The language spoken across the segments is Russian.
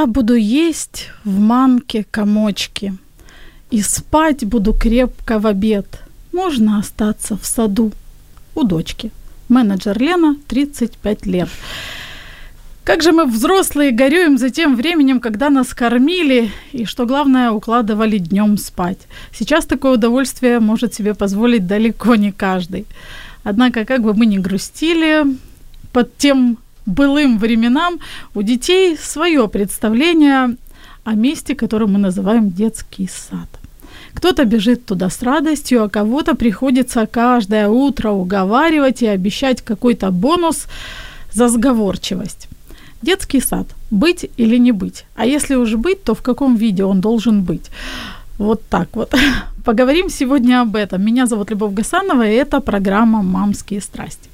Я буду есть в манке комочки и спать буду крепко в обед. Можно остаться в саду у дочки. Менеджер Лена, 35 лет. Как же мы взрослые горюем за тем временем, когда нас кормили и, что главное, укладывали днем спать. Сейчас такое удовольствие может себе позволить далеко не каждый. Однако, как бы мы ни грустили, под тем былым временам у детей свое представление о месте, которое мы называем детский сад. Кто-то бежит туда с радостью, а кого-то приходится каждое утро уговаривать и обещать какой-то бонус за сговорчивость. Детский сад. Быть или не быть? А если уж быть, то в каком виде он должен быть? Вот так вот. Поговорим сегодня об этом. Меня зовут Любовь Гасанова, и это программа «Мамские страсти».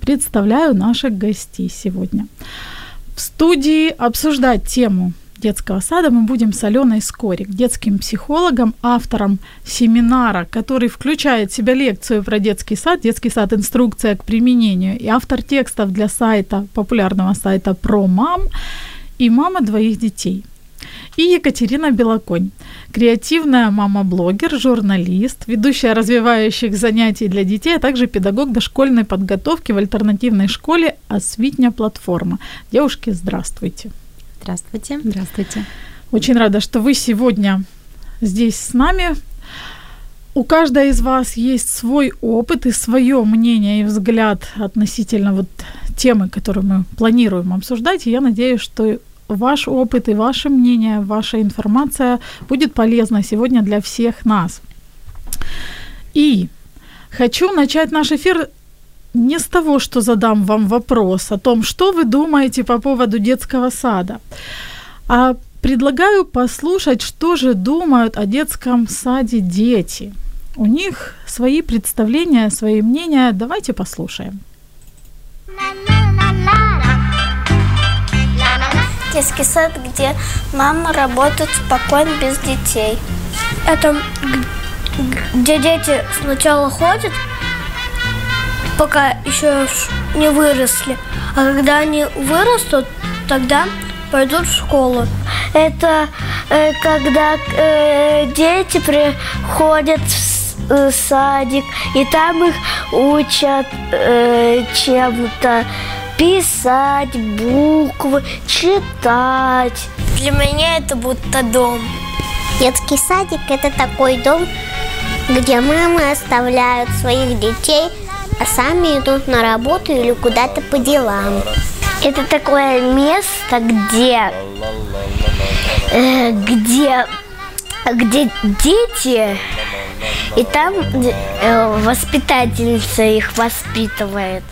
Представляю наших гостей сегодня. В студии обсуждать тему детского сада мы будем с Аленой Скорик, детским психологом, автором семинара, который включает в себя лекцию про детский сад, детский сад инструкция к применению, и автор текстов для сайта, популярного сайта про мам и мама двоих детей. И Екатерина Белоконь, креативная мама-блогер, журналист, ведущая развивающих занятий для детей, а также педагог дошкольной подготовки в альтернативной школе «Освитня платформа». Девушки, здравствуйте. Здравствуйте. Здравствуйте. Очень рада, что вы сегодня здесь с нами. У каждой из вас есть свой опыт и свое мнение и взгляд относительно вот темы, которую мы планируем обсуждать. И я надеюсь, что ваш опыт и ваше мнение, ваша информация будет полезна сегодня для всех нас. И хочу начать наш эфир не с того, что задам вам вопрос о том, что вы думаете по поводу детского сада, а предлагаю послушать, что же думают о детском саде дети. У них свои представления, свои мнения. Давайте послушаем. Детский сад, где мама работает спокойно без детей. Это где дети сначала ходят, пока еще не выросли. А когда они вырастут, тогда пойдут в школу. Это э, когда э, дети приходят в э, садик, и там их учат э, чем-то писать буквы, читать. Для меня это будто дом. Детский садик – это такой дом, где мамы оставляют своих детей – а сами идут на работу или куда-то по делам. Это такое место, где, э, где, где дети, и там э, воспитательница их воспитывает.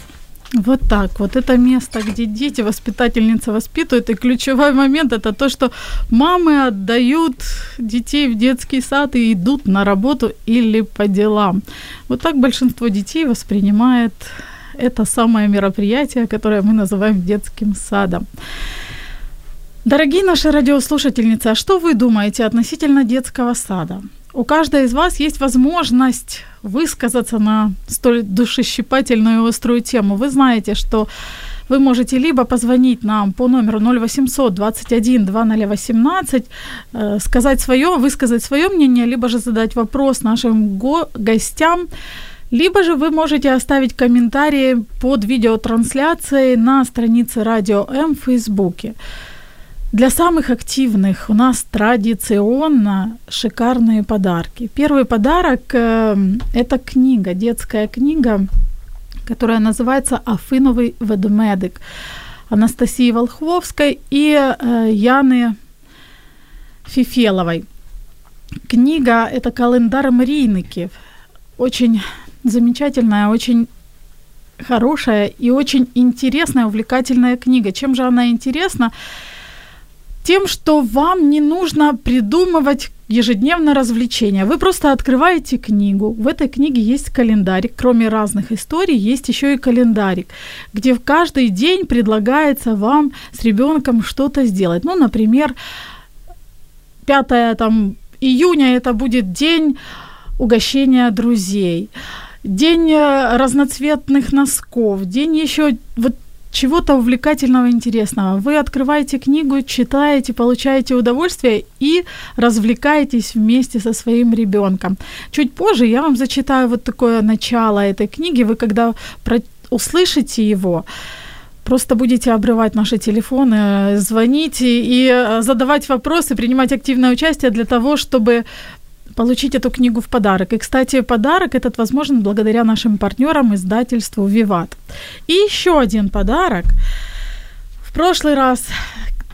Вот так вот. Это место, где дети, воспитательница воспитывают. И ключевой момент это то, что мамы отдают детей в детский сад и идут на работу или по делам. Вот так большинство детей воспринимает это самое мероприятие, которое мы называем детским садом. Дорогие наши радиослушательницы, а что вы думаете относительно детского сада? У каждой из вас есть возможность высказаться на столь душещипательную и острую тему. Вы знаете, что вы можете либо позвонить нам по номеру 0800 21 2018, э, сказать свое, высказать свое мнение, либо же задать вопрос нашим го- гостям, либо же вы можете оставить комментарии под видеотрансляцией на странице Радио М в Фейсбуке. Для самых активных у нас традиционно шикарные подарки. Первый подарок э, – это книга, детская книга, которая называется «Афиновый ведмедик» Анастасии Волхвовской и э, Яны Фифеловой. Книга – это календарь мрійників. Очень замечательная, очень хорошая и очень интересная, увлекательная книга. Чем же она интересна? Тем, что вам не нужно придумывать ежедневное развлечение. Вы просто открываете книгу. В этой книге есть календарик. Кроме разных историй, есть еще и календарик, где в каждый день предлагается вам с ребенком что-то сделать. Ну, например, 5 там, июня это будет день угощения друзей, день э, разноцветных носков, день еще вот чего-то увлекательного, интересного. Вы открываете книгу, читаете, получаете удовольствие и развлекаетесь вместе со своим ребенком. Чуть позже я вам зачитаю вот такое начало этой книги. Вы когда услышите его, просто будете обрывать наши телефоны, звонить и э, задавать вопросы, принимать активное участие для того, чтобы получить эту книгу в подарок. И, кстати, подарок этот возможен благодаря нашим партнерам издательству «Виват». И еще один подарок. В прошлый раз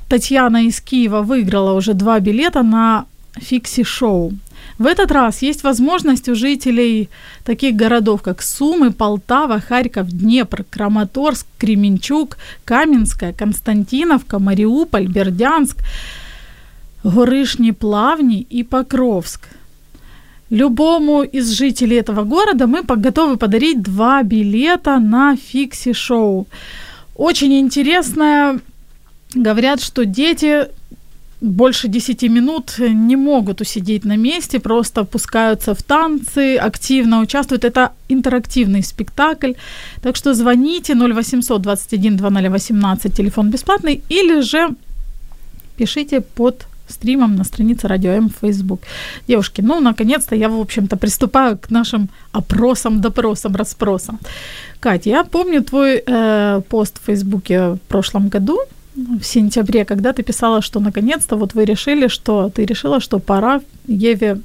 Татьяна из Киева выиграла уже два билета на фикси-шоу. В этот раз есть возможность у жителей таких городов, как Сумы, Полтава, Харьков, Днепр, Краматорск, Кременчук, Каменская, Константиновка, Мариуполь, Бердянск, Горышни, Плавни и Покровск. Любому из жителей этого города мы готовы подарить два билета на фикси-шоу. Очень интересное. Говорят, что дети больше 10 минут не могут усидеть на месте, просто пускаются в танцы, активно участвуют. Это интерактивный спектакль. Так что звоните 0800 21 2018, телефон бесплатный, или же пишите под стримом на странице Радио М в Facebook. Девушки, ну, наконец-то я, в общем-то, приступаю к нашим опросам, допросам, расспросам. Катя, я помню твой э, пост в Фейсбуке в прошлом году, в сентябре, когда ты писала, что наконец-то вот вы решили, что ты решила, что пора Еве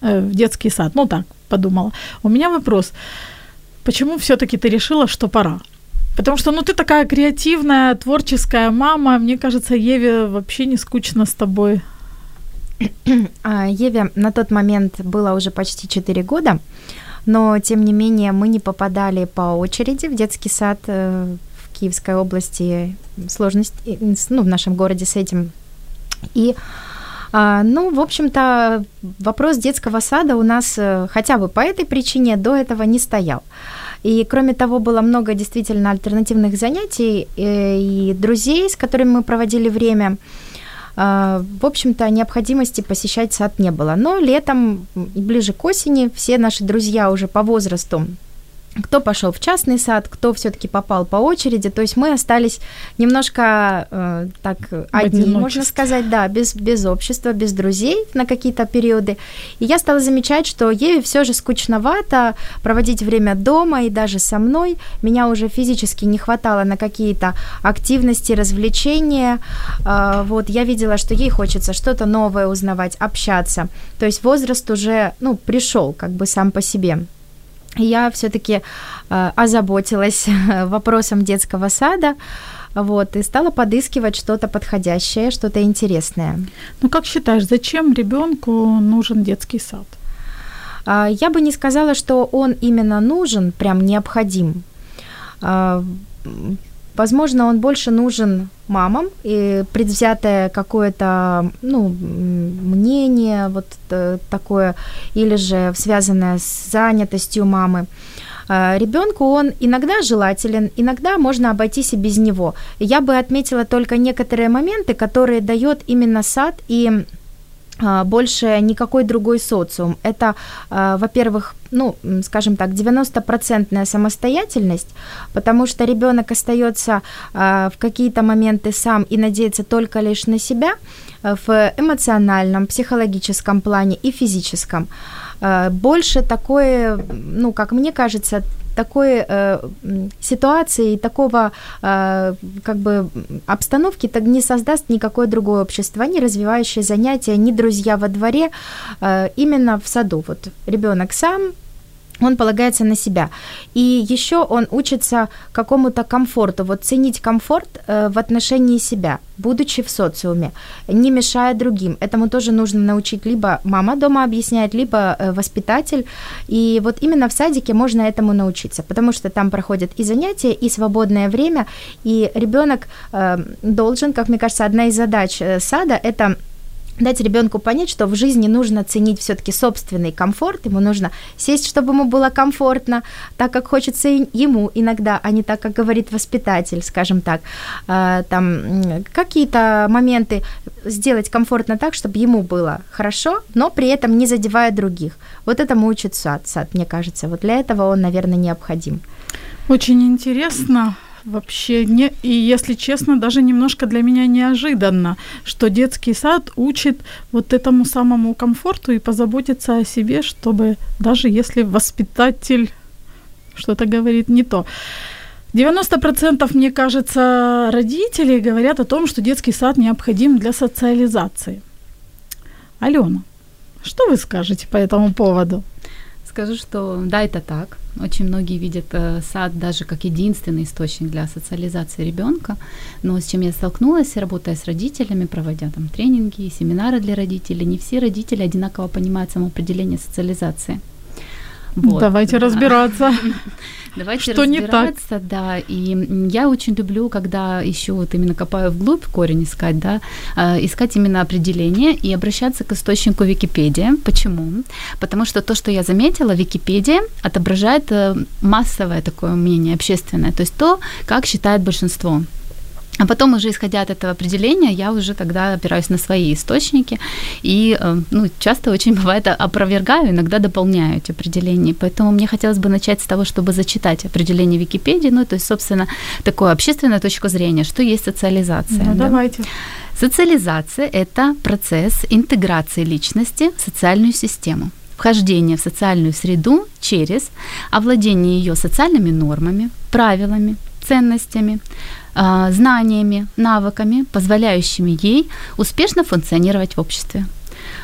э, в детский сад. Ну так, подумала. У меня вопрос. Почему все-таки ты решила, что пора? Потому что, ну, ты такая креативная, творческая мама. Мне кажется, Еве вообще не скучно с тобой. А, Еве на тот момент было уже почти 4 года, но, тем не менее, мы не попадали по очереди в детский сад э, в Киевской области. Сложность, ну, в нашем городе с этим. И а, ну, в общем-то, вопрос детского сада у нас э, хотя бы по этой причине до этого не стоял. И кроме того, было много действительно альтернативных занятий э, и друзей, с которыми мы проводили время. А, в общем-то, необходимости посещать сад не было. Но летом и ближе к осени все наши друзья уже по возрасту кто пошел в частный сад, кто все-таки попал по очереди. То есть мы остались немножко э, так одни, можно сказать, да, без, без общества, без друзей на какие-то периоды. И я стала замечать, что Еве все же скучновато проводить время дома и даже со мной. Меня уже физически не хватало на какие-то активности, развлечения. Э, вот я видела, что ей хочется что-то новое узнавать, общаться. То есть возраст уже, ну, пришел как бы сам по себе я все-таки э, озаботилась вопросом детского сада, вот, и стала подыскивать что-то подходящее, что-то интересное. Ну, как считаешь, зачем ребенку нужен детский сад? А, я бы не сказала, что он именно нужен, прям необходим. Возможно, он больше нужен мамам, и предвзятое какое-то, ну, мнение вот э, такое, или же связанное с занятостью мамы. А, Ребенку он иногда желателен, иногда можно обойтись и без него. Я бы отметила только некоторые моменты, которые дает именно сад и больше никакой другой социум. Это, а, во-первых, ну, скажем так, 90% самостоятельность, потому что ребенок остается а, в какие-то моменты сам и надеется только лишь на себя в эмоциональном, психологическом плане и физическом. Больше такое, ну, как мне кажется, такой э, ситуации, такого э, как бы обстановки так не создаст никакое другое общество, ни развивающее занятия, ни друзья во дворе, э, именно в саду. Вот ребенок сам он полагается на себя. И еще он учится какому-то комфорту, вот ценить комфорт э, в отношении себя, будучи в социуме, не мешая другим. Этому тоже нужно научить либо мама дома объясняет, либо э, воспитатель. И вот именно в садике можно этому научиться, потому что там проходят и занятия, и свободное время, и ребенок э, должен, как мне кажется, одна из задач сада – это дать ребенку понять, что в жизни нужно ценить все-таки собственный комфорт, ему нужно сесть, чтобы ему было комфортно, так как хочется ему иногда, а не так, как говорит воспитатель, скажем так, а, там какие-то моменты сделать комфортно так, чтобы ему было хорошо, но при этом не задевая других. Вот этому учит сад, сад, мне кажется. Вот для этого он, наверное, необходим. Очень интересно вообще не... И, если честно, даже немножко для меня неожиданно, что детский сад учит вот этому самому комфорту и позаботиться о себе, чтобы даже если воспитатель что-то говорит не то. 90%, мне кажется, родителей говорят о том, что детский сад необходим для социализации. Алена, что вы скажете по этому поводу? Скажу, что да, это так. Очень многие видят э, сад даже как единственный источник для социализации ребенка. Но с чем я столкнулась, работая с родителями, проводя там тренинги, семинары для родителей, не все родители одинаково понимают самоопределение социализации. Вот. Давайте да. разбираться. Давайте что не так. Да, и я очень люблю, когда еще вот именно копаю вглубь корень искать, да, э, искать именно определение и обращаться к источнику Википедия. Почему? Потому что то, что я заметила, Википедия отображает э, массовое такое мнение, общественное, то есть то, как считает большинство. А потом уже исходя от этого определения, я уже тогда опираюсь на свои источники и э, ну, часто очень бывает опровергаю, иногда дополняю эти определения. Поэтому мне хотелось бы начать с того, чтобы зачитать определение Википедии, ну то есть, собственно, такое общественная точка зрения, что есть социализация. Ну, да? давайте. Социализация – это процесс интеграции личности в социальную систему вхождение в социальную среду через овладение ее социальными нормами, правилами, ценностями, а, знаниями, навыками, позволяющими ей успешно функционировать в обществе.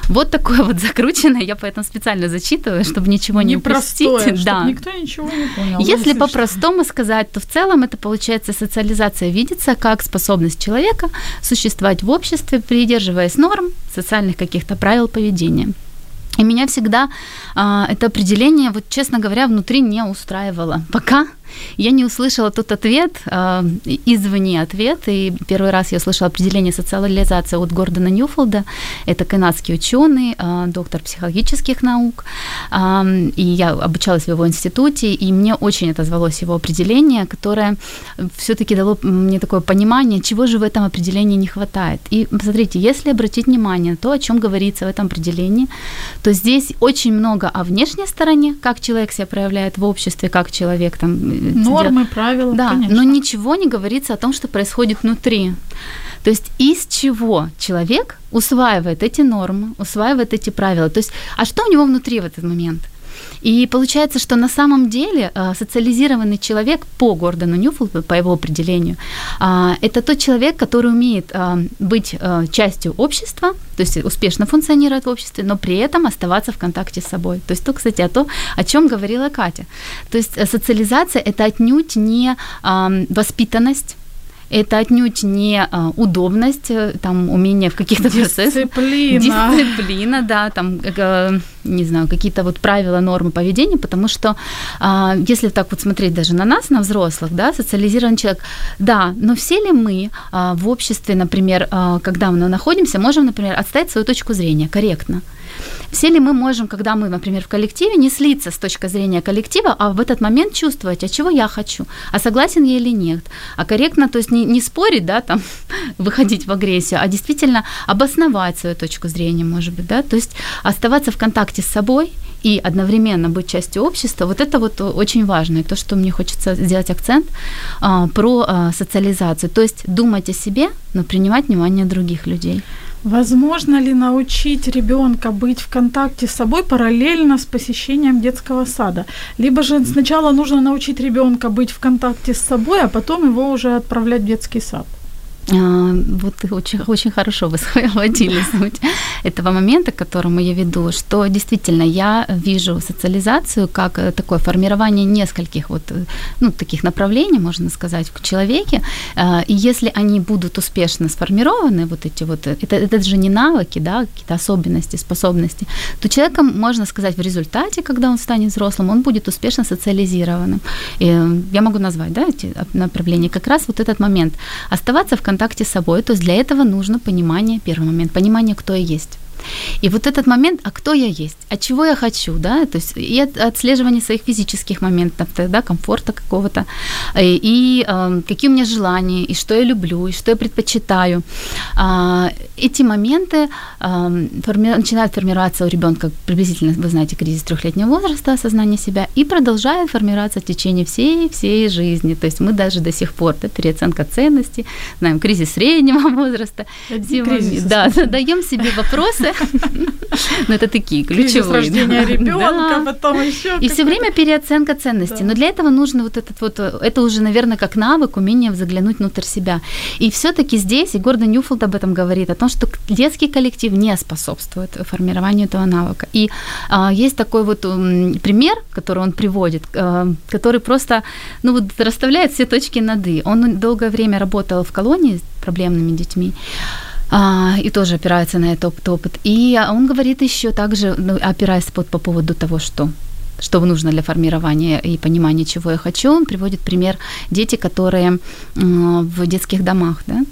Вот такое вот закрученное, я поэтому специально зачитываю, чтобы ничего не упустить. Да. никто ничего не понял. Если по-простому сказать, то в целом это получается социализация видится как способность человека существовать в обществе, придерживаясь норм, социальных каких-то правил поведения. И меня всегда а, это определение, вот честно говоря, внутри не устраивало. Пока я не услышала тот ответ, э, извне ответ, и первый раз я услышала определение социализации от Гордона Ньюфолда. Это канадский ученый, э, доктор психологических наук, э, и я обучалась в его институте, и мне очень отозвалось его определение, которое все-таки дало мне такое понимание, чего же в этом определении не хватает. И посмотрите, если обратить внимание на то, о чем говорится в этом определении, то здесь очень много о внешней стороне, как человек себя проявляет в обществе, как человек там Нормы, правила, Да, конечно. но ничего не говорится о том, что происходит внутри. То есть из чего человек усваивает эти нормы, усваивает эти правила. То есть, а что у него внутри в этот момент? И получается, что на самом деле э, социализированный человек по Гордону Ньюфолду, по его определению, э, это тот человек, который умеет э, быть частью общества, то есть успешно функционирует в обществе, но при этом оставаться в контакте с собой. То есть то, кстати, о том, о чем говорила Катя. То есть социализация это отнюдь не воспитанность, это отнюдь не а, удобность, э, там, умение в каких-то процессах. Дисциплина. Дисциплина, да, там, не знаю, какие-то вот правила, нормы поведения, потому что а, если так вот смотреть даже на нас, на взрослых, да, социализированный человек, да, но все ли мы а, в обществе, например, когда мы находимся, можем, например, отстоять свою точку зрения корректно? Все ли мы можем, когда мы, например, в коллективе, не слиться с точки зрения коллектива, а в этот момент чувствовать, а чего я хочу, а согласен я или нет, а корректно, то есть не, не спорить, да, там, выходить в агрессию, а действительно обосновать свою точку зрения, может быть, да, то есть оставаться в контакте с собой и одновременно быть частью общества, вот это вот очень важно, и то, что мне хочется сделать акцент а, про а, социализацию, то есть думать о себе, но принимать внимание других людей. Возможно ли научить ребенка быть в контакте с собой параллельно с посещением детского сада? Либо же сначала нужно научить ребенка быть в контакте с собой, а потом его уже отправлять в детский сад? А, вот очень, очень хорошо вы схватили суть этого момента, к которому я веду, что действительно я вижу социализацию как э, такое формирование нескольких вот, э, ну, таких направлений, можно сказать, в человеке. А, и если они будут успешно сформированы, вот эти вот, э, это, это же не навыки, да, какие-то особенности, способности, то человеком, можно сказать, в результате, когда он станет взрослым, он будет успешно социализированным. И я могу назвать, да, эти направления, как раз вот этот момент. Оставаться в контакте контакте с собой, то есть для этого нужно понимание, первый момент, понимание, кто я есть. И вот этот момент, а кто я есть, а чего я хочу, да, то есть и от, отслеживание своих физических моментов, да, комфорта какого-то, и, и э, какие у меня желания, и что я люблю, и что я предпочитаю. А, эти моменты э, форми- начинают формироваться у ребенка приблизительно, вы знаете, кризис трехлетнего возраста, осознание себя, и продолжают формироваться в течение всей, всей жизни. То есть мы даже до сих пор, да, переоценка ценностей, знаем, кризис среднего возраста, кризис, да, задаем себе вопросы, Но это такие ключевые. рождения ребенка, потом еще. И все время переоценка ценностей. Но для этого нужно вот этот вот, это уже, наверное, как навык, умение заглянуть внутрь себя. И все-таки здесь, и Гордон Ньюфилд об этом говорит, о том, что детский коллектив не способствует формированию этого навыка. И а, есть такой вот пример, который он приводит, а, который просто, ну вот расставляет все точки над «и». Он долгое время работал в колонии с проблемными детьми а, и тоже опирается на этот опыт. И он говорит еще также, ну, опираясь по, по поводу того, что что нужно для формирования и понимания, чего я хочу, он приводит пример дети, которые в детских домах. Да?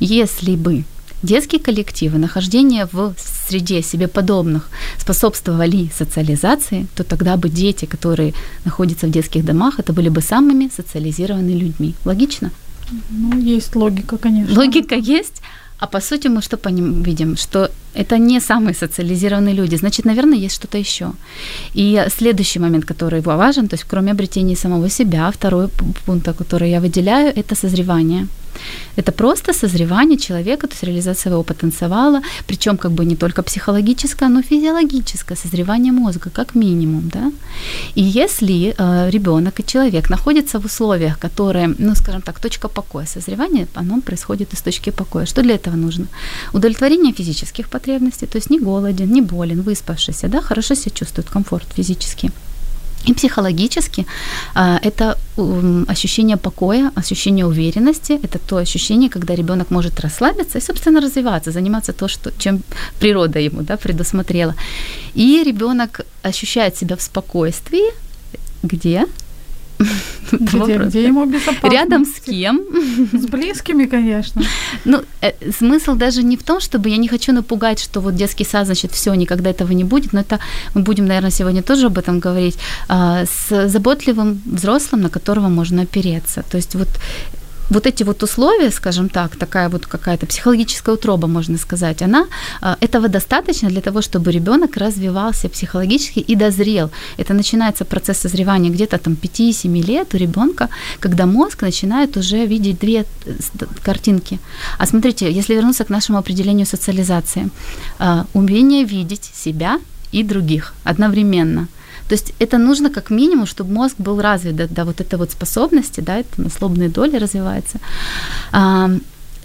Если бы детские коллективы, нахождение в среде себе подобных способствовали социализации, то тогда бы дети, которые находятся в детских домах, это были бы самыми социализированными людьми. Логично? Ну, есть логика, конечно. Логика есть, а по сути мы что по ним видим? Что это не самые социализированные люди. Значит, наверное, есть что-то еще. И следующий момент, который важен, то есть кроме обретения самого себя, второй пункт, который я выделяю, это созревание. Это просто созревание человека, то есть реализация своего потенциала, причем как бы не только психологическое, но и физиологическое созревание мозга, как минимум, да. И если э, ребенок и человек находятся в условиях, которые, ну, скажем так, точка покоя, созревание, оно происходит из точки покоя. Что для этого нужно? Удовлетворение физических потребностей, то есть не голоден, не болен, выспавшийся, да, хорошо себя чувствует, комфорт физический. И психологически а, это ощущение покоя, ощущение уверенности, это то ощущение, когда ребенок может расслабиться и, собственно, развиваться, заниматься то, что, чем природа ему да, предусмотрела. И ребенок ощущает себя в спокойствии, где? Где, где ему безопасно? Рядом с кем? С близкими, конечно. Ну, э, смысл даже не в том, чтобы я не хочу напугать, что вот детский сад, значит, все, никогда этого не будет, но это мы будем, наверное, сегодня тоже об этом говорить, а, с заботливым взрослым, на которого можно опереться. То есть вот вот эти вот условия, скажем так, такая вот какая-то психологическая утроба, можно сказать, она, а, этого достаточно для того, чтобы ребенок развивался психологически и дозрел. Это начинается процесс созревания где-то там 5-7 лет у ребенка, когда мозг начинает уже видеть две э, картинки. А смотрите, если вернуться к нашему определению социализации, а, умение видеть себя и других одновременно – то есть это нужно как минимум, чтобы мозг был развит до, до вот этой вот способности, да, это на слобные доли развивается, а,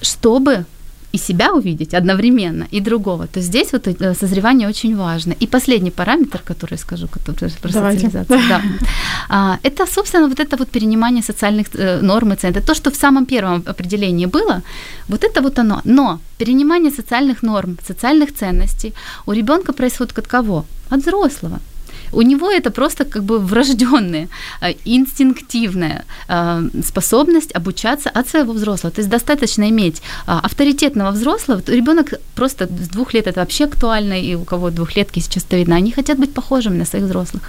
чтобы и себя увидеть одновременно, и другого. То есть здесь вот э, созревание очень важно. И последний параметр, который скажу, который про Давайте. социализацию. Да. А, это, собственно, вот это вот перенимание социальных э, норм и цен. то, что в самом первом определении было, вот это вот оно. Но перенимание социальных норм, социальных ценностей у ребенка происходит от кого? От взрослого. У него это просто как бы врожденная, э, инстинктивная э, способность обучаться от своего взрослого. То есть достаточно иметь э, авторитетного взрослого. Ребенок просто с двух лет это вообще актуально, и у кого двухлетки сейчас это видно, они хотят быть похожими на своих взрослых.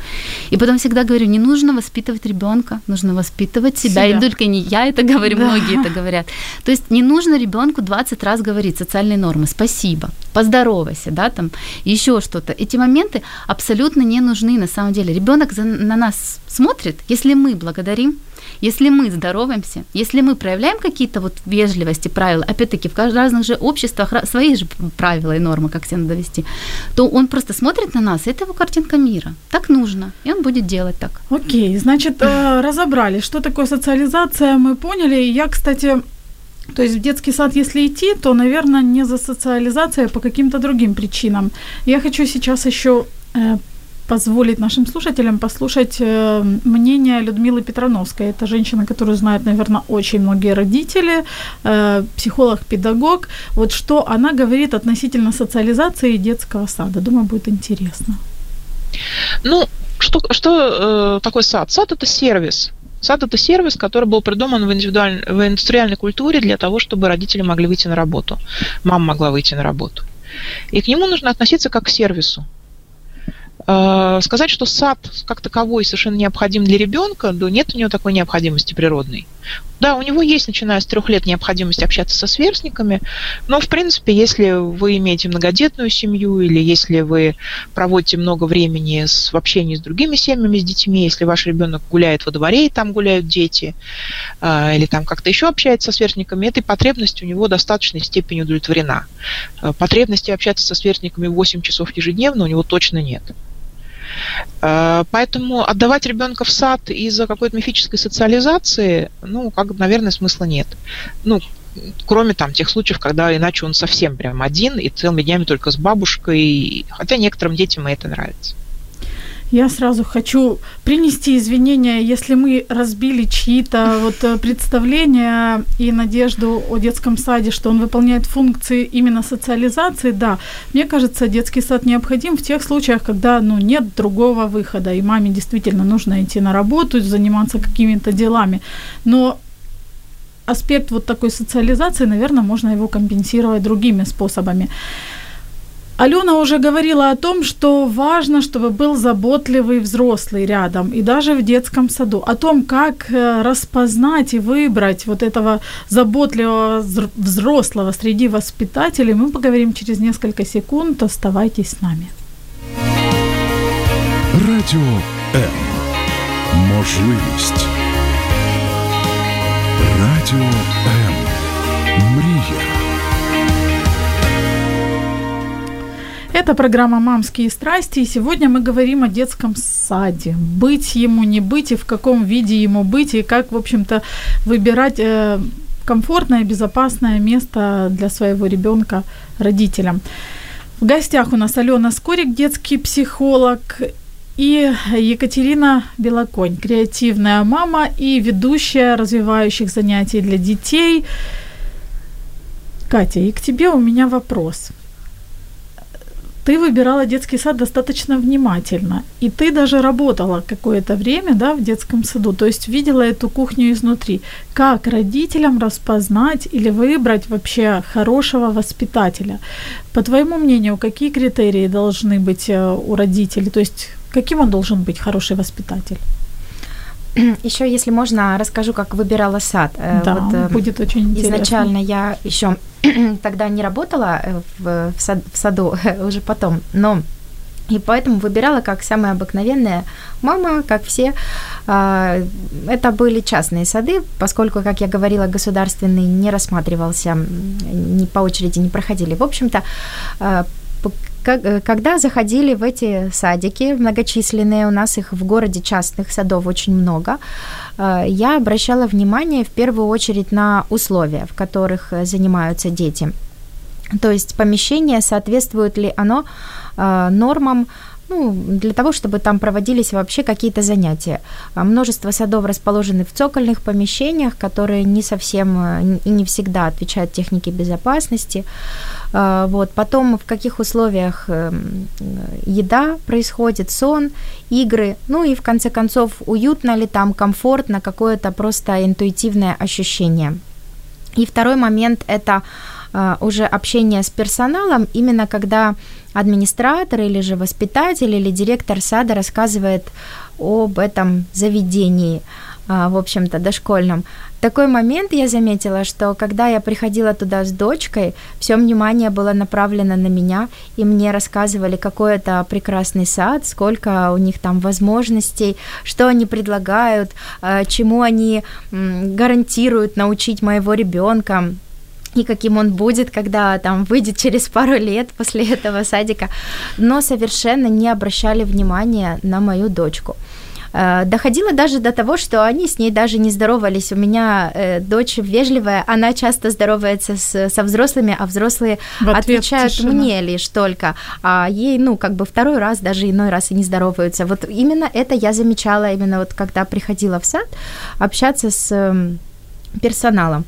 И потом всегда говорю, не нужно воспитывать ребенка, нужно воспитывать себя. себя. И только не я это говорю, да. многие это говорят. То есть не нужно ребенку 20 раз говорить социальные нормы. Спасибо. поздоровайся, да, там, еще что-то. Эти моменты абсолютно не нужны на самом деле. Ребенок на нас смотрит, если мы благодарим, если мы здороваемся, если мы проявляем какие-то вот вежливости, правила, опять-таки в разных же обществах свои же правила и нормы, как себя надо вести, то он просто смотрит на нас, это его картинка мира. Так нужно, и он будет делать так. Окей, значит, э, разобрали, что такое социализация, мы поняли. Я, кстати, то есть в детский сад, если идти, то, наверное, не за социализацией, а по каким-то другим причинам. Я хочу сейчас еще э, позволить нашим слушателям послушать э, мнение Людмилы Петрановской. Это женщина, которую знают, наверное, очень многие родители, э, психолог-педагог. Вот что она говорит относительно социализации детского сада. Думаю, будет интересно. Ну, что, что э, такое сад? Сад – это сервис. Сад – это сервис, который был придуман в, индивидуальной, в индустриальной культуре для того, чтобы родители могли выйти на работу, мама могла выйти на работу. И к нему нужно относиться как к сервису. Э, сказать, что сад как таковой совершенно необходим для ребенка, да нет у него такой необходимости природной. Да, у него есть, начиная с трех лет, необходимость общаться со сверстниками, но, в принципе, если вы имеете многодетную семью или если вы проводите много времени с, в общении с другими семьями, с детьми, если ваш ребенок гуляет во дворе, и там гуляют дети, э, или там как-то еще общается со сверстниками, этой потребность у него в достаточной степени удовлетворена. Э, потребности общаться со сверстниками 8 часов ежедневно у него точно нет. Э, поэтому отдавать ребенка в сад из-за какой-то мифической социализации, ну, как, наверное, смысла нет. Ну, кроме там тех случаев, когда иначе он совсем прям один и целыми днями только с бабушкой, хотя некоторым детям и это нравится. Я сразу хочу принести извинения, если мы разбили чьи-то вот э, представления и надежду о детском саде, что он выполняет функции именно социализации. Да, мне кажется, детский сад необходим в тех случаях, когда ну, нет другого выхода, и маме действительно нужно идти на работу, заниматься какими-то делами. Но аспект вот такой социализации, наверное, можно его компенсировать другими способами. Алена уже говорила о том, что важно, чтобы был заботливый взрослый рядом, и даже в детском саду. О том, как э, распознать и выбрать вот этого заботливого взрослого среди воспитателей, мы поговорим через несколько секунд. Оставайтесь с нами. Радіо М. Можливість. Радіо М. Мрія. Это программа «Мамские страсти», и сегодня мы говорим о детском саде. Быть ему, не быть, и в каком виде ему быть, и как, в общем-то, выбирать э, комфортное, безопасное место для своего ребенка родителям. В гостях у нас Алена Скорик, детский психолог, и Екатерина Белоконь, креативная мама и ведущая развивающих занятий для детей. Катя, и к тебе у меня вопрос ты выбирала детский сад достаточно внимательно, и ты даже работала какое-то время да, в детском саду, то есть видела эту кухню изнутри. Как родителям распознать или выбрать вообще хорошего воспитателя? По твоему мнению, какие критерии должны быть э, у родителей? То есть каким он должен быть хороший воспитатель? Еще, если можно, расскажу, как выбирала сад. Э, да, вот, э, будет очень интересно. Изначально я еще тогда не работала э, в, в, сад, в саду, уже потом, но и поэтому выбирала как самая обыкновенная мама, как все. А, это были частные сады, поскольку, как я говорила, государственный не рассматривался, не по очереди не проходили. В общем-то, а, Э, когда заходили в эти садики, многочисленные, у нас их в городе частных садов очень много, э, я обращала внимание в первую очередь на условия, в которых э, занимаются дети. То есть помещение, соответствует ли оно нормам ну, для того, чтобы там проводились вообще какие-то занятия. А множество садов расположены в цокольных помещениях, которые не совсем и не всегда отвечают технике безопасности. А, вот. Потом в каких условиях эм, еда происходит, сон, игры, ну и в конце концов, уютно ли там, комфортно, какое-то просто интуитивное ощущение. И второй момент – это уже общение с персоналом, именно когда администратор или же воспитатель или директор сада рассказывает об этом заведении. а, в общем-то, дошкольном. Такой момент я заметила, что когда я приходила туда с дочкой, все внимание было направлено на меня, и мне рассказывали, какой это прекрасный сад, сколько у них там возможностей, что они предлагают, а, чему они гарантируют научить моего ребенка и каким он будет, когда там выйдет через пару лет после этого садика, но совершенно не обращали внимания на мою дочку. Э, доходило даже до того, что они с ней даже не здоровались. У меня э, дочь вежливая, она часто здоровается с, со взрослыми, а взрослые отвечают тишина. мне лишь только. А ей, ну, как бы второй раз, даже иной раз и не здороваются. Вот именно это я замечала, именно вот когда приходила в сад, общаться с эм, персоналом.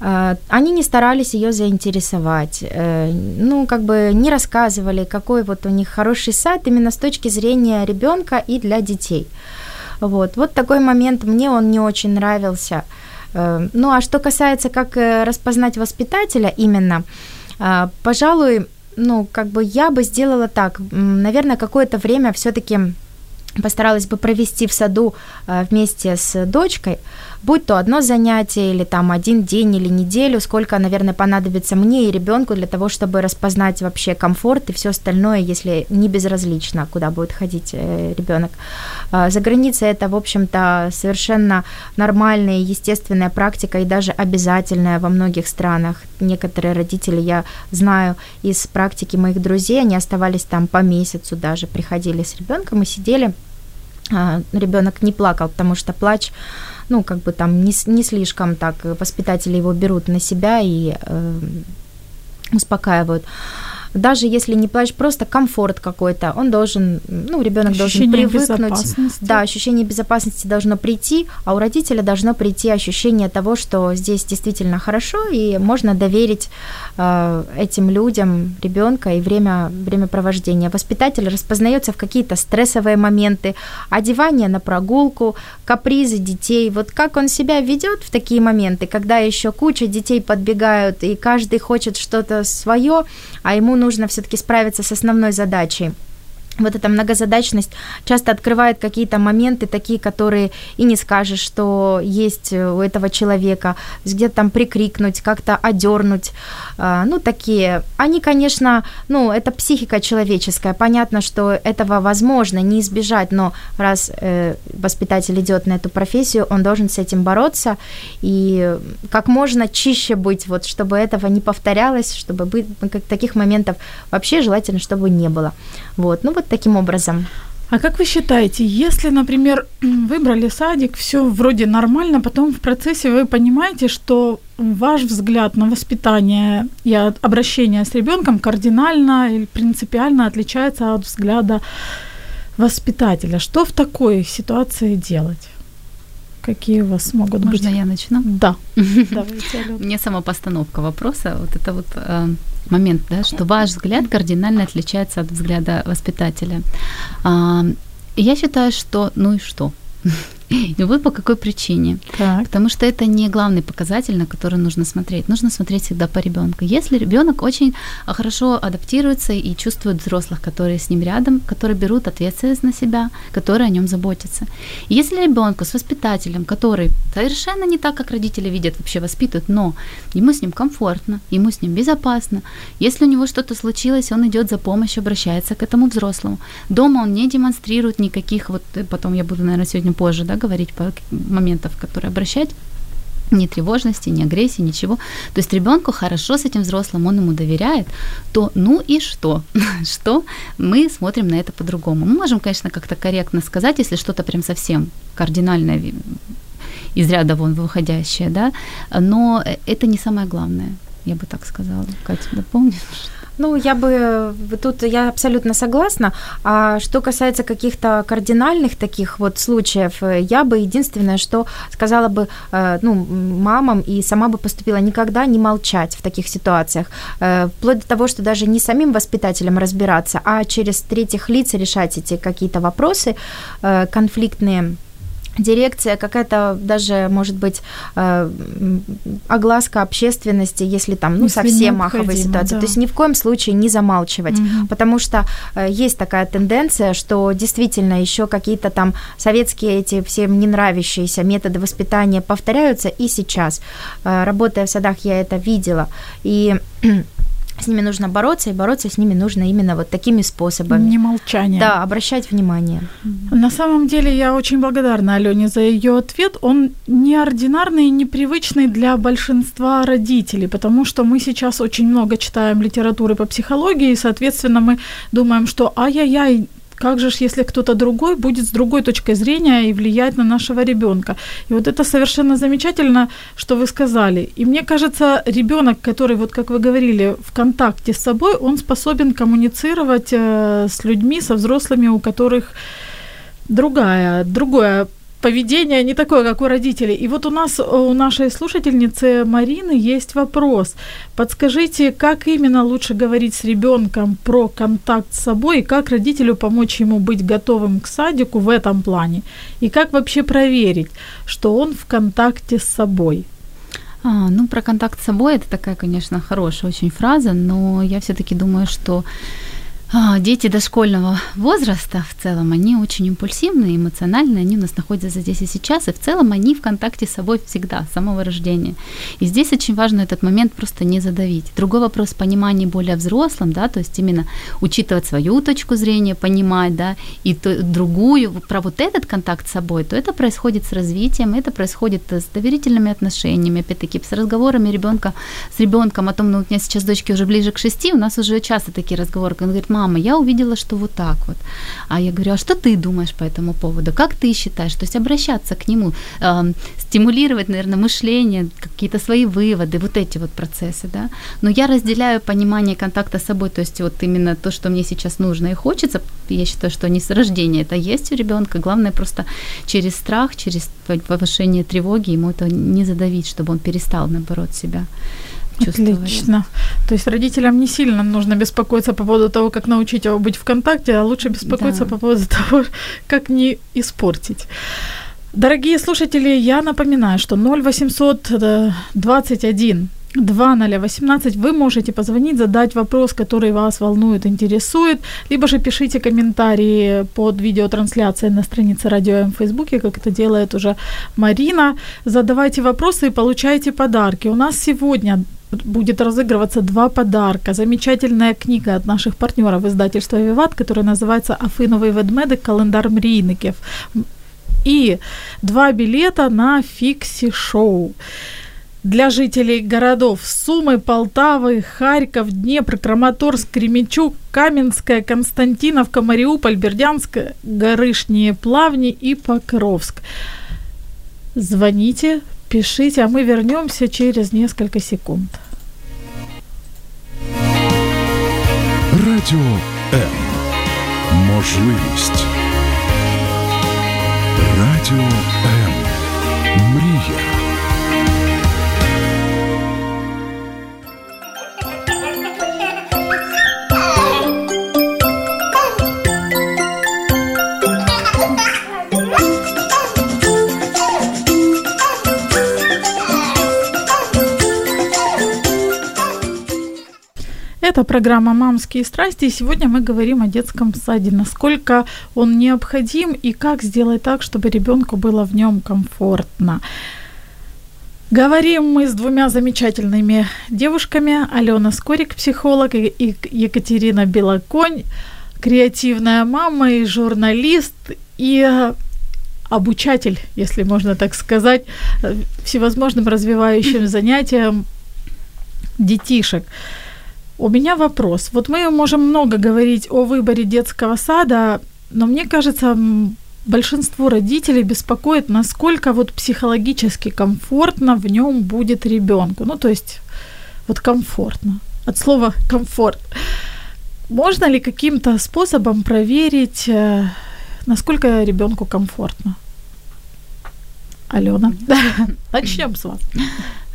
Э, они не старались ее заинтересовать, э, ну, как бы не рассказывали, какой вот у них хороший сад именно с точки зрения ребенка и для детей. Вот, вот такой момент мне он не очень нравился. Э, ну, а что касается, как распознать воспитателя именно, пожалуй, ну, как бы я бы сделала так, наверное, какое-то время все-таки постаралась бы провести в саду вместе с дочкой, будь то одно занятие или там один день или неделю, сколько, наверное, понадобится мне и ребенку для того, чтобы распознать вообще комфорт и все остальное, если не безразлично, куда будет ходить э, ребенок. А, за границей это, в общем-то, совершенно нормальная, естественная практика и даже обязательная во многих странах. Некоторые родители, я знаю из практики моих друзей, они оставались там по месяцу даже, приходили с ребенком и сидели. А, ребенок не плакал, потому что плач ну, как бы там не, не слишком так воспитатели его берут на себя и э, успокаивают даже если не плачь, просто комфорт какой-то, он должен, ну, ребенок должен привыкнуть. Да, ощущение безопасности должно прийти, а у родителя должно прийти ощущение того, что здесь действительно хорошо, и можно доверить э, этим людям ребенка и время, время провождения. Воспитатель распознается в какие-то стрессовые моменты, одевание на прогулку, капризы детей. Вот как он себя ведет в такие моменты, когда еще куча детей подбегают, и каждый хочет что-то свое, а ему нужно все-таки справиться с основной задачей вот эта многозадачность часто открывает какие-то моменты такие, которые и не скажешь, что есть у этого человека, где-то там прикрикнуть, как-то одернуть, а, ну, такие. Они, конечно, ну, это психика человеческая, понятно, что этого возможно не избежать, но раз э, воспитатель идет на эту профессию, он должен с этим бороться. И как можно чище быть, вот, чтобы этого не повторялось, чтобы быть, как таких моментов вообще желательно, чтобы не было. Вот, ну, вот таким образом. А как вы считаете, если, например, выбрали садик, все вроде нормально, потом в процессе вы понимаете, что ваш взгляд на воспитание и обращение с ребенком кардинально или принципиально отличается от взгляда воспитателя, что в такой ситуации делать? Какие у вас могут Можно быть? Можно я начну? Да. Давайте, Мне сама постановка вопроса, вот это вот э, момент, да, что ваш взгляд кардинально отличается от взгляда воспитателя. А, я считаю, что ну и что? И вот по какой причине. Так. Потому что это не главный показатель, на который нужно смотреть. Нужно смотреть всегда по ребенку. Если ребенок очень хорошо адаптируется и чувствует взрослых, которые с ним рядом, которые берут ответственность на себя, которые о нем заботятся. И если ребенку с воспитателем, который совершенно не так, как родители видят, вообще воспитывают, но ему с ним комфортно, ему с ним безопасно. Если у него что-то случилось, он идет за помощью, обращается к этому взрослому. Дома он не демонстрирует никаких, вот э, потом я буду, наверное, сегодня позже, да, говорить по моментам, которые обращать, ни тревожности, ни агрессии, ничего. То есть ребенку хорошо с этим взрослым, он ему доверяет, то ну и что? что мы смотрим на это по-другому. Мы можем, конечно, как-то корректно сказать, если что-то прям совсем кардинальное из ряда вон выходящее, да, но это не самое главное, я бы так сказала. Катя, дополнишь? Ну, я бы тут я абсолютно согласна. А что касается каких-то кардинальных таких вот случаев, я бы единственное, что сказала бы, э, ну, мамам и сама бы поступила никогда не молчать в таких ситуациях, э, вплоть до того, что даже не самим воспитателям разбираться, а через третьих лиц решать эти какие-то вопросы э, конфликтные дирекция, какая-то даже, может быть, э, огласка общественности, если там, ну, Если совсем маховая ситуация. да. То есть ни в коем случае не замалчивать, Мгм. потому что э, есть такая тенденция, что действительно еще какие-то там советские эти всем не нравящиеся методы воспитания повторяются и сейчас. Э, Работая в садах, я это видела. И с ними нужно бороться, и бороться с ними нужно именно вот такими способами. Не молчание. Да, обращать внимание. На самом деле я очень благодарна Алене за ее ответ. Он неординарный и непривычный для большинства родителей, потому что мы сейчас очень много читаем литературы по психологии, и, соответственно, мы думаем, что ай-яй-яй, как же ж, если кто-то другой будет с другой точкой зрения и влиять на нашего ребенка. И вот это совершенно замечательно, что вы сказали. И мне кажется, ребенок, который, вот как вы говорили, в контакте с собой, он способен коммуницировать э, с людьми, со взрослыми, у которых другая, другое поведение, не такое, как у родителей. И вот у нас, э, у нашей слушательницы Марины есть вопрос. Подскажите, как именно лучше говорить с ребенком про контакт с собой, и как родителю помочь ему быть готовым к садику в этом плане? И как вообще проверить, что он в контакте с собой? А, ну, про контакт с собой это такая, конечно, хорошая очень фраза, но я все-таки думаю, что дети дошкольного возраста в целом, они очень импульсивные, эмоциональные, они у нас находятся здесь и сейчас, и в целом они в контакте с собой всегда, с самого рождения. И здесь очень важно этот момент просто не задавить. Другой вопрос понимания более взрослым, да, то есть именно учитывать свою точку зрения, понимать, да, и то, другую, про вот этот контакт с собой, то это происходит с развитием, это происходит с доверительными отношениями, опять-таки, с разговорами ребенка с ребенком о том, ну, у меня сейчас дочки уже ближе к шести, у нас уже часто такие разговоры, он говорит, мама, я увидела, что вот так вот. А я говорю, а что ты думаешь по этому поводу? Как ты считаешь? То есть обращаться к нему, эм, стимулировать, наверное, мышление, какие-то свои выводы, вот эти вот процессы, да. Но я разделяю понимание контакта с собой, то есть вот именно то, что мне сейчас нужно и хочется, я считаю, что не с рождения это есть у ребенка, главное просто через страх, через повышение тревоги ему это не задавить, чтобы он перестал, наоборот, себя чувствовать. Отлично. То есть родителям не сильно нужно беспокоиться по поводу того, как научить его быть в контакте, а лучше беспокоиться Да. по поводу того, как не испортить. Дорогие слушатели, я напоминаю, что 0800 э, 21 2018 вы можете позвонить, задать вопрос, который вас волнует, интересует, либо же пишите комментарии под видеотрансляцией на странице Радио М в Фейсбуке, как это делает уже Марина. Задавайте вопросы и получайте подарки. У нас сегодня будет разыгрываться два подарка. Замечательная книга от наших партнеров издательства «Виват», которая называется «Афиновий ведмедик. Календар мрійників». И два билета на фикси-шоу для жителей городов Сумы, Полтавы, Харьков, Днепр, Краматорск, Кременчуг, Каменская, Константиновка, Мариуполь, Бердянск, Горышние Плавни и Покровск. Звоните, пишите, а мы вернемся через несколько секунд. Радіо М. Можливість. Радіо Это программа «Мамские страсти», и сегодня мы говорим о детском саде, насколько он необходим и как сделать так, чтобы ребенку было в нем комфортно. Говорим мы с двумя замечательными девушками, Алена Скорик, психолог, и Екатерина Белоконь, креативная мама и журналист, и э, обучатель, если можно так сказать, э, всевозможным развивающим занятиям детишек. У меня вопрос. Вот мы можем много говорить о выборе детского сада, но мне кажется, большинство родителей беспокоит, насколько вот психологически комфортно в нем будет ребенку. Ну, то есть, вот комфортно. От слова комфорт. Можно ли каким-то способом проверить, э, насколько ребенку комфортно? Алена, начнем с вас.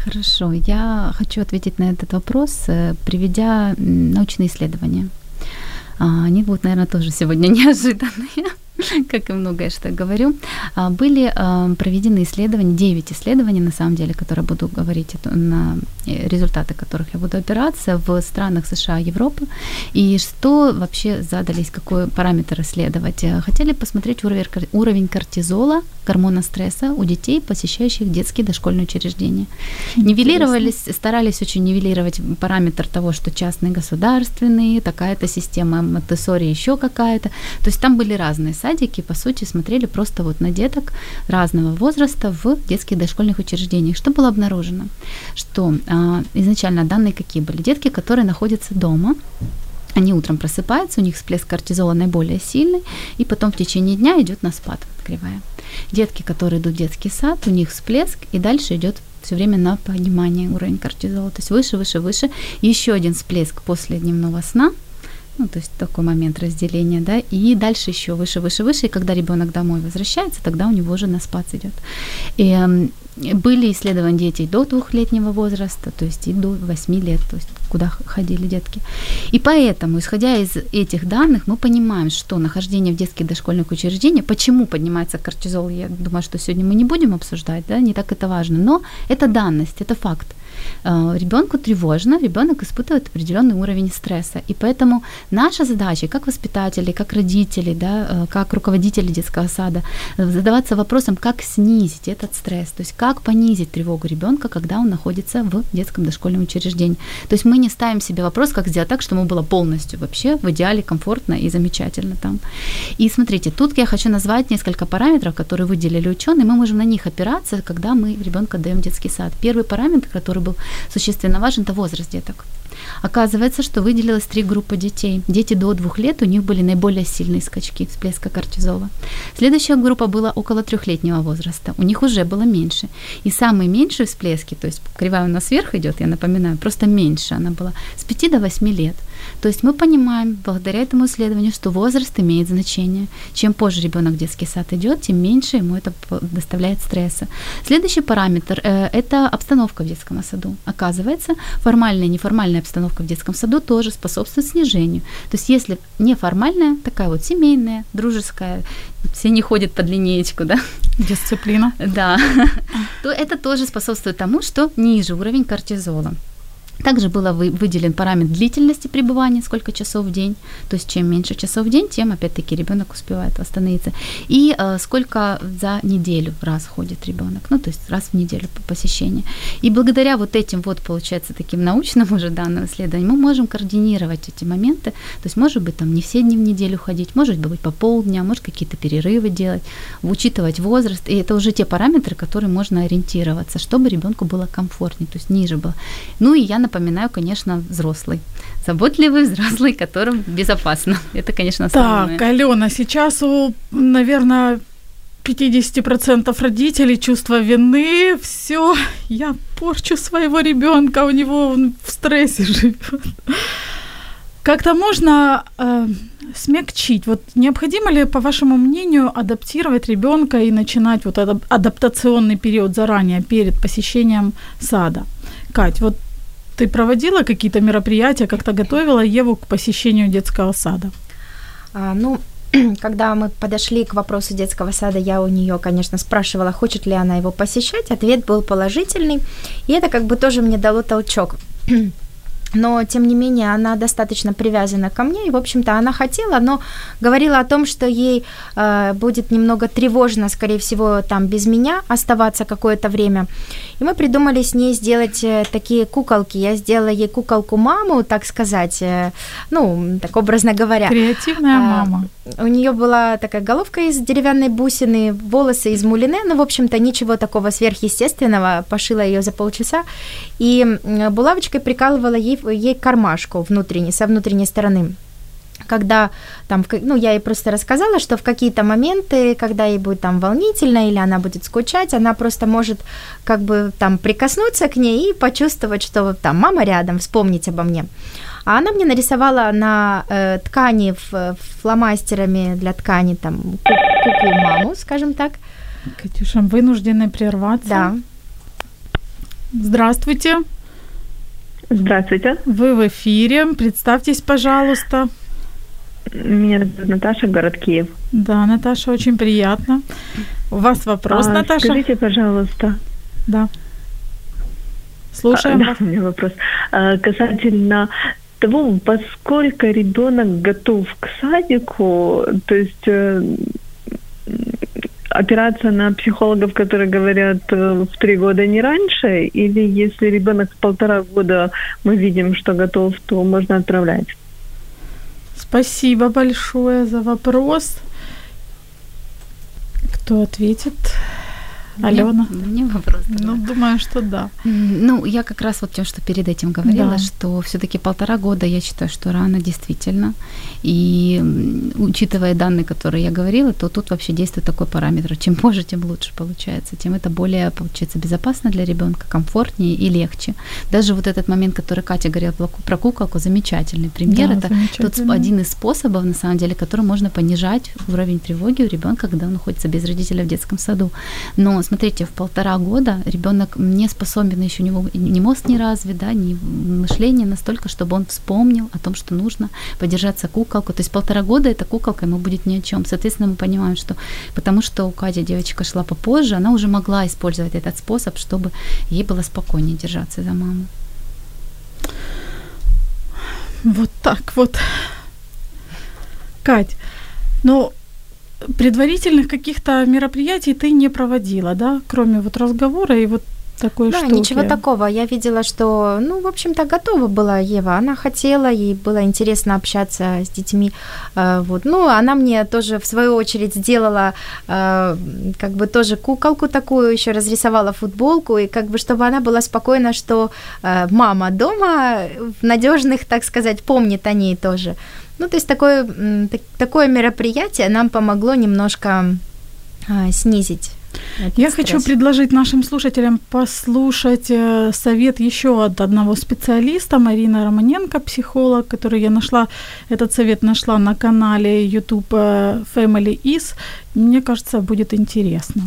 Хорошо, я хочу ответить на этот вопрос, э, приведя научные исследования. А, Они будут, наверное, тоже сегодня неожиданные. как и многое, что я говорю. А, были а, проведены исследования, 9 исследований, на самом деле, которые буду говорить, на э, результаты которых я буду опираться в странах США, Европы. И что вообще задались, какой параметр исследовать? Э, хотели посмотреть уровень кортизола, гормона стресса у детей, посещающих детские дошкольные учреждения. Нивелировались, старались очень нивелировать параметр того, что частные государственные, такая-то система Монтессори еще какая-то. То есть там были разные садики, по сути, смотрели просто вот на деток разного возраста в детских дошкольных учреждениях. Что было обнаружено? Что а, изначально данные какие были? Детки, которые находятся дома, они утром просыпаются, у них всплеск кортизола наиболее сильный, и потом в течение дня идет на спад кривая. Детки, которые идут в детский сад, у них всплеск, и дальше идет все время на поднимание уровень кортизола, то есть выше, выше, выше. Еще один всплеск после дневного сна, ну, то есть такой момент разделения, да, и дальше еще выше, выше, выше, и когда ребенок домой возвращается, тогда у него уже на спад идет. И э, были исследования детей до двухлетнего возраста, то есть и до 8 лет, то есть куда ходили детки. И поэтому, исходя из этих данных, мы понимаем, что нахождение в детских дошкольных учреждениях, почему поднимается кортизол, я думаю, что сегодня мы не будем обсуждать, да, не так это важно, но это данность, это факт. Э, ребенку тревожно, ребенок испытывает определенный уровень стресса. И поэтому наша задача, как воспитатели, как родители, да, э, как руководители детского сада, э, задаваться вопросом, как снизить этот стресс, то есть как понизить тревогу ребенка, когда он находится в детском дошкольном учреждении. То есть мы не ставим себе вопрос, как сделать так, чтобы ему было полностью вообще в идеале комфортно и замечательно там. И смотрите, тут я хочу назвать несколько параметров, которые выделили ученые, мы можем на них опираться, когда мы ребенка даем детский сад. Первый параметр, который был существенно важен, это возраст деток. Оказывается, что выделилось три группы детей. Дети до двух лет, у них были наиболее сильные скачки всплеска кортизола. Следующая группа была около трехлетнего возраста. У них уже было меньше. И самые меньшие всплески, то есть кривая у нас вверх идет, я напоминаю, просто меньше она была, с 5 до 8 лет. То есть мы понимаем, благодаря этому исследованию, что возраст имеет значение. Чем позже ребенок в детский сад идет, тем меньше ему это доставляет стресса. Следующий параметр э, – это обстановка в детском саду. Оказывается, формальная и неформальная обстановка в детском саду тоже способствует снижению. То есть если неформальная, такая вот семейная, дружеская, все не ходят под линеечку, да? Дисциплина. Да. То это тоже способствует тому, что ниже уровень кортизола. Также был выделен параметр длительности пребывания, сколько часов в день. То есть чем меньше часов в день, тем опять-таки ребенок успевает восстановиться. И э, сколько за неделю раз ходит ребенок. Ну, то есть раз в неделю по посещению. И благодаря вот этим вот, получается, таким научным уже данным исследованиям, мы можем координировать эти моменты. То есть, может быть, там не все дни в неделю ходить, может быть, по полдня, может, какие-то перерывы делать, учитывать возраст. И это уже те параметры, которые можно ориентироваться, чтобы ребенку было комфортнее, то есть ниже было. Ну, и я, напоминаю, конечно, взрослый. Заботливый взрослый, которым безопасно. Это, конечно, основное. Так, Алена, сейчас у, наверное, 50% родителей чувство вины, все, я порчу своего ребенка, у него он в стрессе живет. Как-то можно э, смягчить. Вот необходимо ли, по вашему мнению, адаптировать ребенка и начинать вот адаптационный период заранее перед посещением сада? Кать, вот ты проводила какие-то мероприятия, как-то готовила Еву к посещению детского сада? А, ну, когда мы подошли к вопросу детского сада, я у нее, конечно, спрашивала, хочет ли она его посещать. Ответ был положительный. И это как бы тоже мне дало толчок но тем не менее она достаточно привязана ко мне, и, в общем-то, она хотела, но говорила о том, что ей э, будет немного тревожно, скорее всего, там без меня оставаться какое-то время. И мы придумали с ней сделать э, такие куколки. Я сделала ей куколку маму, так сказать, э, ну, так образно говоря. Креативная а, мама. У нее была такая головка из деревянной бусины, волосы из мулине, ну, в общем-то, ничего такого сверхъестественного, пошила ее за полчаса, и булавочкой прикалывала ей ей кармашку внутренний, со внутренней стороны когда там, ну, я ей просто рассказала, что в какие-то моменты, когда ей будет там волнительно или она будет скучать, она просто может как бы там прикоснуться к ней и почувствовать, что там мама рядом, вспомнить обо мне. А она мне нарисовала на э, ткани в, фломастерами для ткани там куклу маму, скажем так. Катюша, вынуждены прерваться. Да. Здравствуйте. Здравствуйте. Вы в эфире. Представьтесь, пожалуйста. Меня зовут Наташа, город Киев. Да, Наташа, очень приятно. У вас вопрос, А, Наташа? Скажите, пожалуйста. Да. Слушаем А. Да, у меня вопрос. А, Касательно того, во сколько ребенок готов к садику, то есть э, опираться на психологов, которые говорят э, в три года не раньше, или если ребенок с полтора года мы видим, что готов, то можно отправлять. Спасибо большое за вопрос. Кто ответит? Алена? Мне вопрос. Ну, думаю, что да. Ну, я как раз вот тем, что перед этим говорила, Да. что все-таки полтора года, я считаю, что рано действительно. И учитывая данные, которые я говорила, то тут вообще действует такой параметр. Чем позже, тем лучше получается. Тем это более, получается, безопасно для ребенка, комфортнее и легче. Даже вот этот момент, который Катя говорила про ку- про куколку, замечательный пример. Да, это тот один из способов, на самом деле, которым можно понижать уровень тревоги у ребенка, когда он находится без родителя в детском саду. Но смотрите, в полтора года ребенок не способен еще у него ни мозг не развит, да, ни мышление настолько, чтобы он вспомнил о том, что нужно подержаться куколку. То есть полтора года эта куколка ему будет ни о чем. Соответственно, мы понимаем, что потому что у Кати девочка шла попозже, она уже могла использовать этот способ, чтобы ей было спокойнее держаться за маму. Вот так вот. Кать, ну, предварительных каких-то мероприятий ты не проводила, да? Кроме вот разговора и вот такой Да, штуки. ничего такого. Я видела, что, ну, в общем-то, готова была Ева. Она хотела, ей было интересно общаться с детьми. Э, Вот. Ну, она мне тоже, в свою очередь, сделала э, как бы тоже куколку такую, еще разрисовала футболку, и как бы, чтобы она была спокойна, что э, мама дома в надежных, так сказать, помнит о ней тоже. Ну, то есть такое, такое мероприятие нам помогло немножко а, снизить. этот Я стресс. хочу предложить нашим слушателям послушать э, совет еще от одного специалиста, Марина Романенко, психолог, который я нашла, этот совет нашла на канале YouTube э, Family Is. Мне кажется, будет интересно.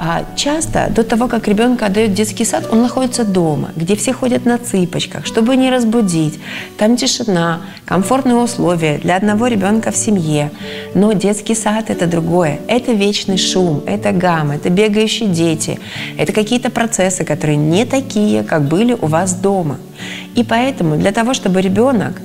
А часто до того, как ребенка отдают в детский сад, он находится дома, где все ходят на цыпочках, чтобы не разбудить. Там тишина, комфортные условия для одного ребенка в семье. Но детский сад это другое. Это вечный шум, это гамма, это бегающие дети, это какие-то процессы, которые не такие, как были у вас дома. И поэтому для того, чтобы ребенок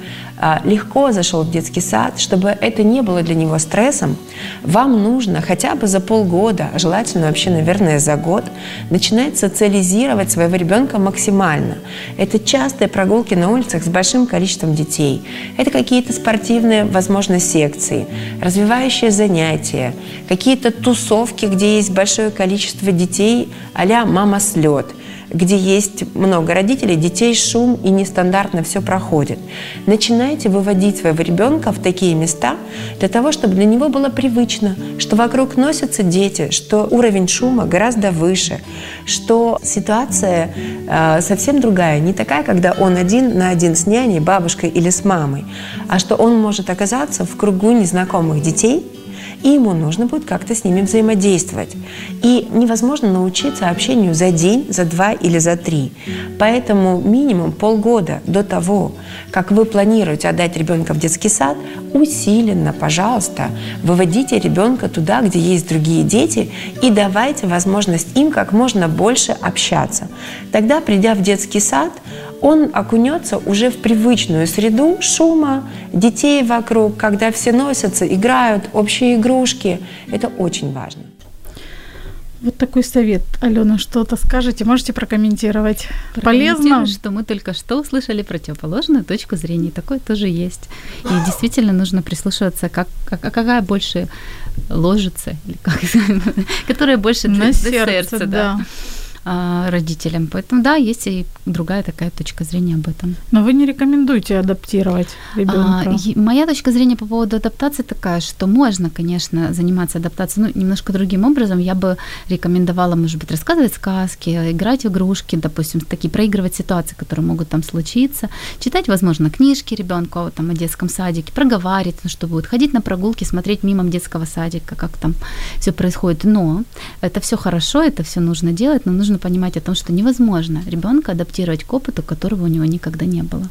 легко зашел в детский сад, чтобы это не было для него стрессом, вам нужно хотя бы за полгода, а желательно вообще, наверное, за год, начинать социализировать своего ребенка максимально. Это частые прогулки на улицах с большим количеством детей. Это какие-то спортивные, возможно, секции, развивающие занятия, какие-то тусовки, где есть большое количество детей а-ля «мама слет», где есть много родителей, детей шум и нестандартно все проходит. Начинайте выводить своего ребенка в такие места для того, чтобы для него было привычно, что вокруг носятся дети, что уровень шума гораздо выше, что ситуация э, совсем другая, не такая, когда он один на один с няней, бабушкой или с мамой, а что он может оказаться в кругу незнакомых детей, и ему нужно будет как-то с ними взаимодействовать. И невозможно научиться общению за день, за два или за три. Поэтому минимум полгода до того, как вы планируете отдать ребенка в детский сад, усиленно, пожалуйста, выводите ребенка туда, где есть другие дети, и давайте возможность им как можно больше общаться. Тогда, придя в детский сад, он окунется уже в привычную среду шума, детей вокруг, когда все носятся, играют, общие игрушки. Это очень важно. Вот такой совет. Алена, что-то скажете? Можете прокомментировать? Полезно? Что мы только что услышали противоположную точку зрения. Такое тоже есть. И действительно нужно прислушиваться, как, как, а какая больше ложится, или как, которая больше На до сердце, да. а, родителям. Поэтому да, есть и другая такая точка зрения об этом. Но вы не рекомендуете адаптировать ребенка. А, моя точка зрения по поводу адаптации такая, что можно, конечно, заниматься адаптацией, ну, немножко другим образом. Я бы рекомендовала, может быть, рассказывать сказки, играть в игрушки, допустим, такие проигрывать ситуации, которые могут там случиться, читать, возможно, книжки ребенку там, о детском садике, проговаривать, ну, что будет, ходить на прогулки, смотреть мимо детского садика, как там все происходит. Но это все хорошо, это все нужно делать, но нужно нужно понимать о том, что невозможно ребенка адаптировать к опыту, которого у него никогда не было.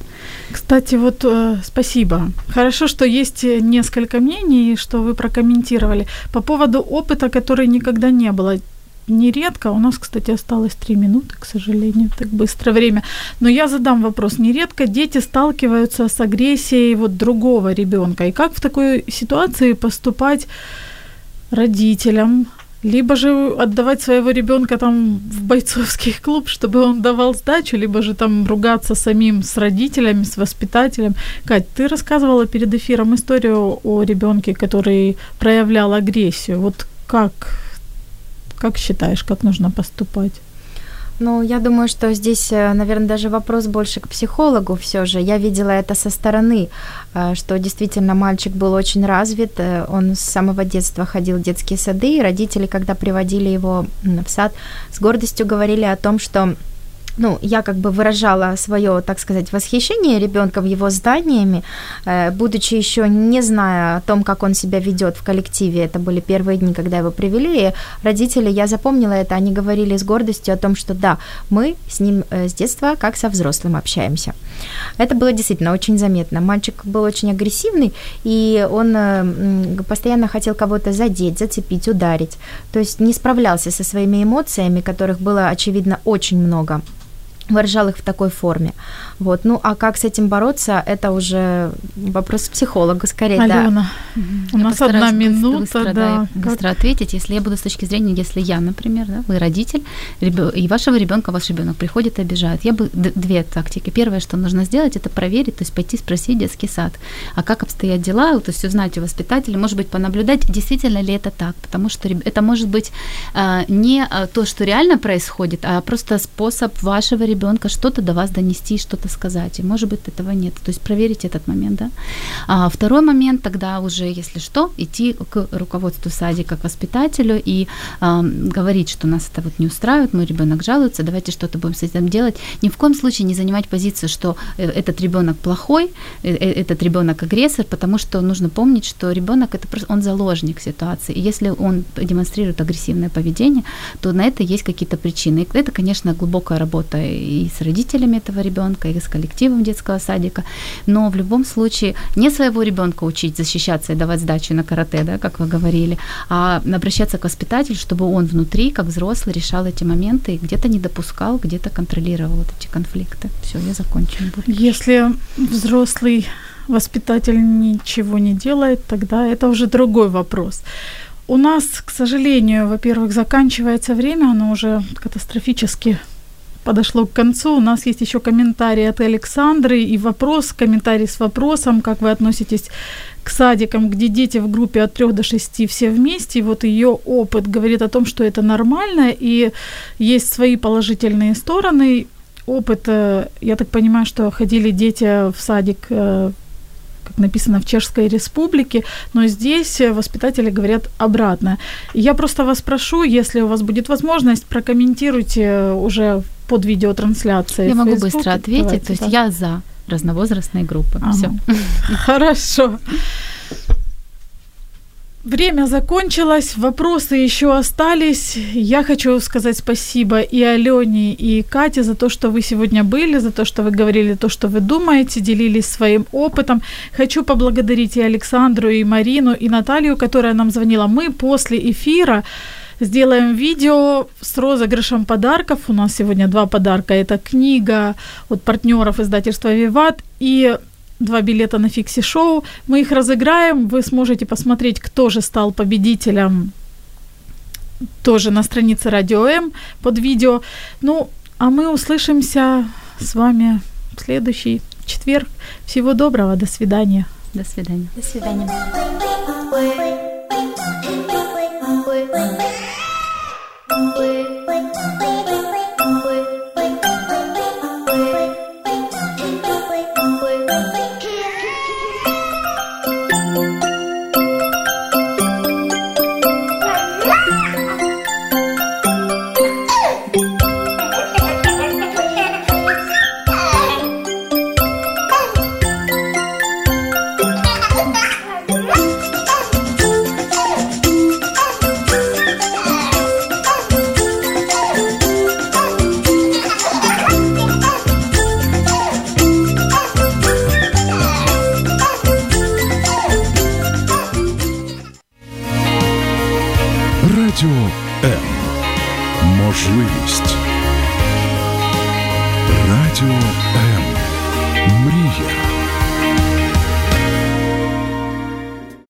Кстати, вот э, спасибо. Хорошо, что есть несколько мнений, что вы прокомментировали. По поводу опыта, который никогда не было. Нередко, у нас, кстати, осталось три минуты, к сожалению, так быстро время, но я задам вопрос, нередко дети сталкиваются с агрессией вот другого ребенка, и как в такой ситуации поступать родителям, либо же отдавать своего ребенка там в бойцовский клуб, чтобы он давал сдачу, либо же там ругаться самим с родителями, с воспитателем. Кать, ты рассказывала перед эфиром историю о ребенке, который проявлял агрессию. Вот как как считаешь, как нужно поступать? Ну, я думаю, что здесь, э, наверное, даже вопрос больше к психологу все же. Я видела это со стороны, э, что действительно мальчик был очень развит, э, он с самого детства ходил в детские сады, и родители, когда приводили его в сад, с гордостью говорили о том, что ну, я как бы выражала свое, так сказать, восхищение ребенком его зданиями, э, будучи еще не зная о том, как он себя ведет в коллективе. Это были первые дни, когда его привели. И родители, я запомнила это, они говорили с гордостью о том, что да, мы с ним э, с детства как со взрослым общаемся. Это было действительно очень заметно. Мальчик был очень агрессивный, и он э, постоянно хотел кого-то задеть, зацепить, ударить. То есть не справлялся со своими эмоциями, которых было, очевидно, очень много выражал их в такой форме. Вот. Ну, а как с этим бороться, это уже вопрос психолога скорее, Алена, да. у нас одна минута, быстро, да. да быстро ответить. Если я буду с точки зрения, если я, например, да, вы родитель, и вашего ребенка ваш ребенок приходит и обижает, я бы две тактики. Первое, что нужно сделать, это проверить, то есть пойти спросить детский сад, а как обстоят дела, то есть узнать у воспитателя, может быть, понаблюдать, действительно ли это так, потому что это может быть а, не а, то, что реально происходит, а просто способ вашего ребенка что-то до вас донести, что-то сказать. И может быть этого нет. То есть проверить этот момент, да. А второй момент тогда уже, если что, идти к руководству садика, к воспитателю и э, говорить, что нас это вот не устраивает, мой ребенок жалуется, давайте что-то будем с этим делать. Ни в коем случае не занимать позицию, что э, этот ребенок плохой, э, э, этот ребенок агрессор, потому что нужно помнить, что ребенок это просто он заложник ситуации. И если он демонстрирует агрессивное поведение, то на это есть какие-то причины. И это, конечно, глубокая работа и с родителями этого ребенка, и с коллективом детского садика. Но в любом случае не своего ребенка учить защищаться и давать сдачу на карате, да, как вы говорили, а обращаться к воспитателю, чтобы он внутри, как взрослый, решал эти моменты и где-то не допускал, где-то контролировал вот эти конфликты. Все, я закончу. Если взрослый воспитатель ничего не делает, тогда это уже другой вопрос. У нас, к сожалению, во-первых, заканчивается время, оно уже катастрофически подошло к концу. У нас есть еще комментарий от Александры и вопрос, комментарий с вопросом, как вы относитесь к садикам, где дети в группе от 3 до 6 все вместе. И вот ее опыт говорит о том, что это нормально, и есть свои положительные стороны. Опыт, э, я так понимаю, что ходили дети в садик э, как написано в Чешской Республике, но здесь воспитатели говорят обратно. Я просто вас прошу, если у вас будет возможность, прокомментируйте уже под видеотрансляцией. Я могу быстро ответить, Давайте, то есть да. я за разновозрастные группы. Ага. Все. Хорошо. Время закончилось, вопросы еще остались. Я хочу сказать спасибо и Алене, и Кате за то, что вы сегодня были, за то, что вы говорили то, что вы думаете, делились своим опытом. Хочу поблагодарить и Александру, и Марину, и Наталью, которая нам звонила. Мы после эфира сделаем видео с розыгрышем подарков. У нас сегодня два подарка. Это книга от партнеров издательства «Виват» и два билета на фикси-шоу. Мы их разыграем. Вы сможете посмотреть, кто же стал победителем тоже на странице Радио М под видео. Ну, а мы услышимся с вами в следующий четверг. Всего доброго, до свидания. До свидания. До свидания. away.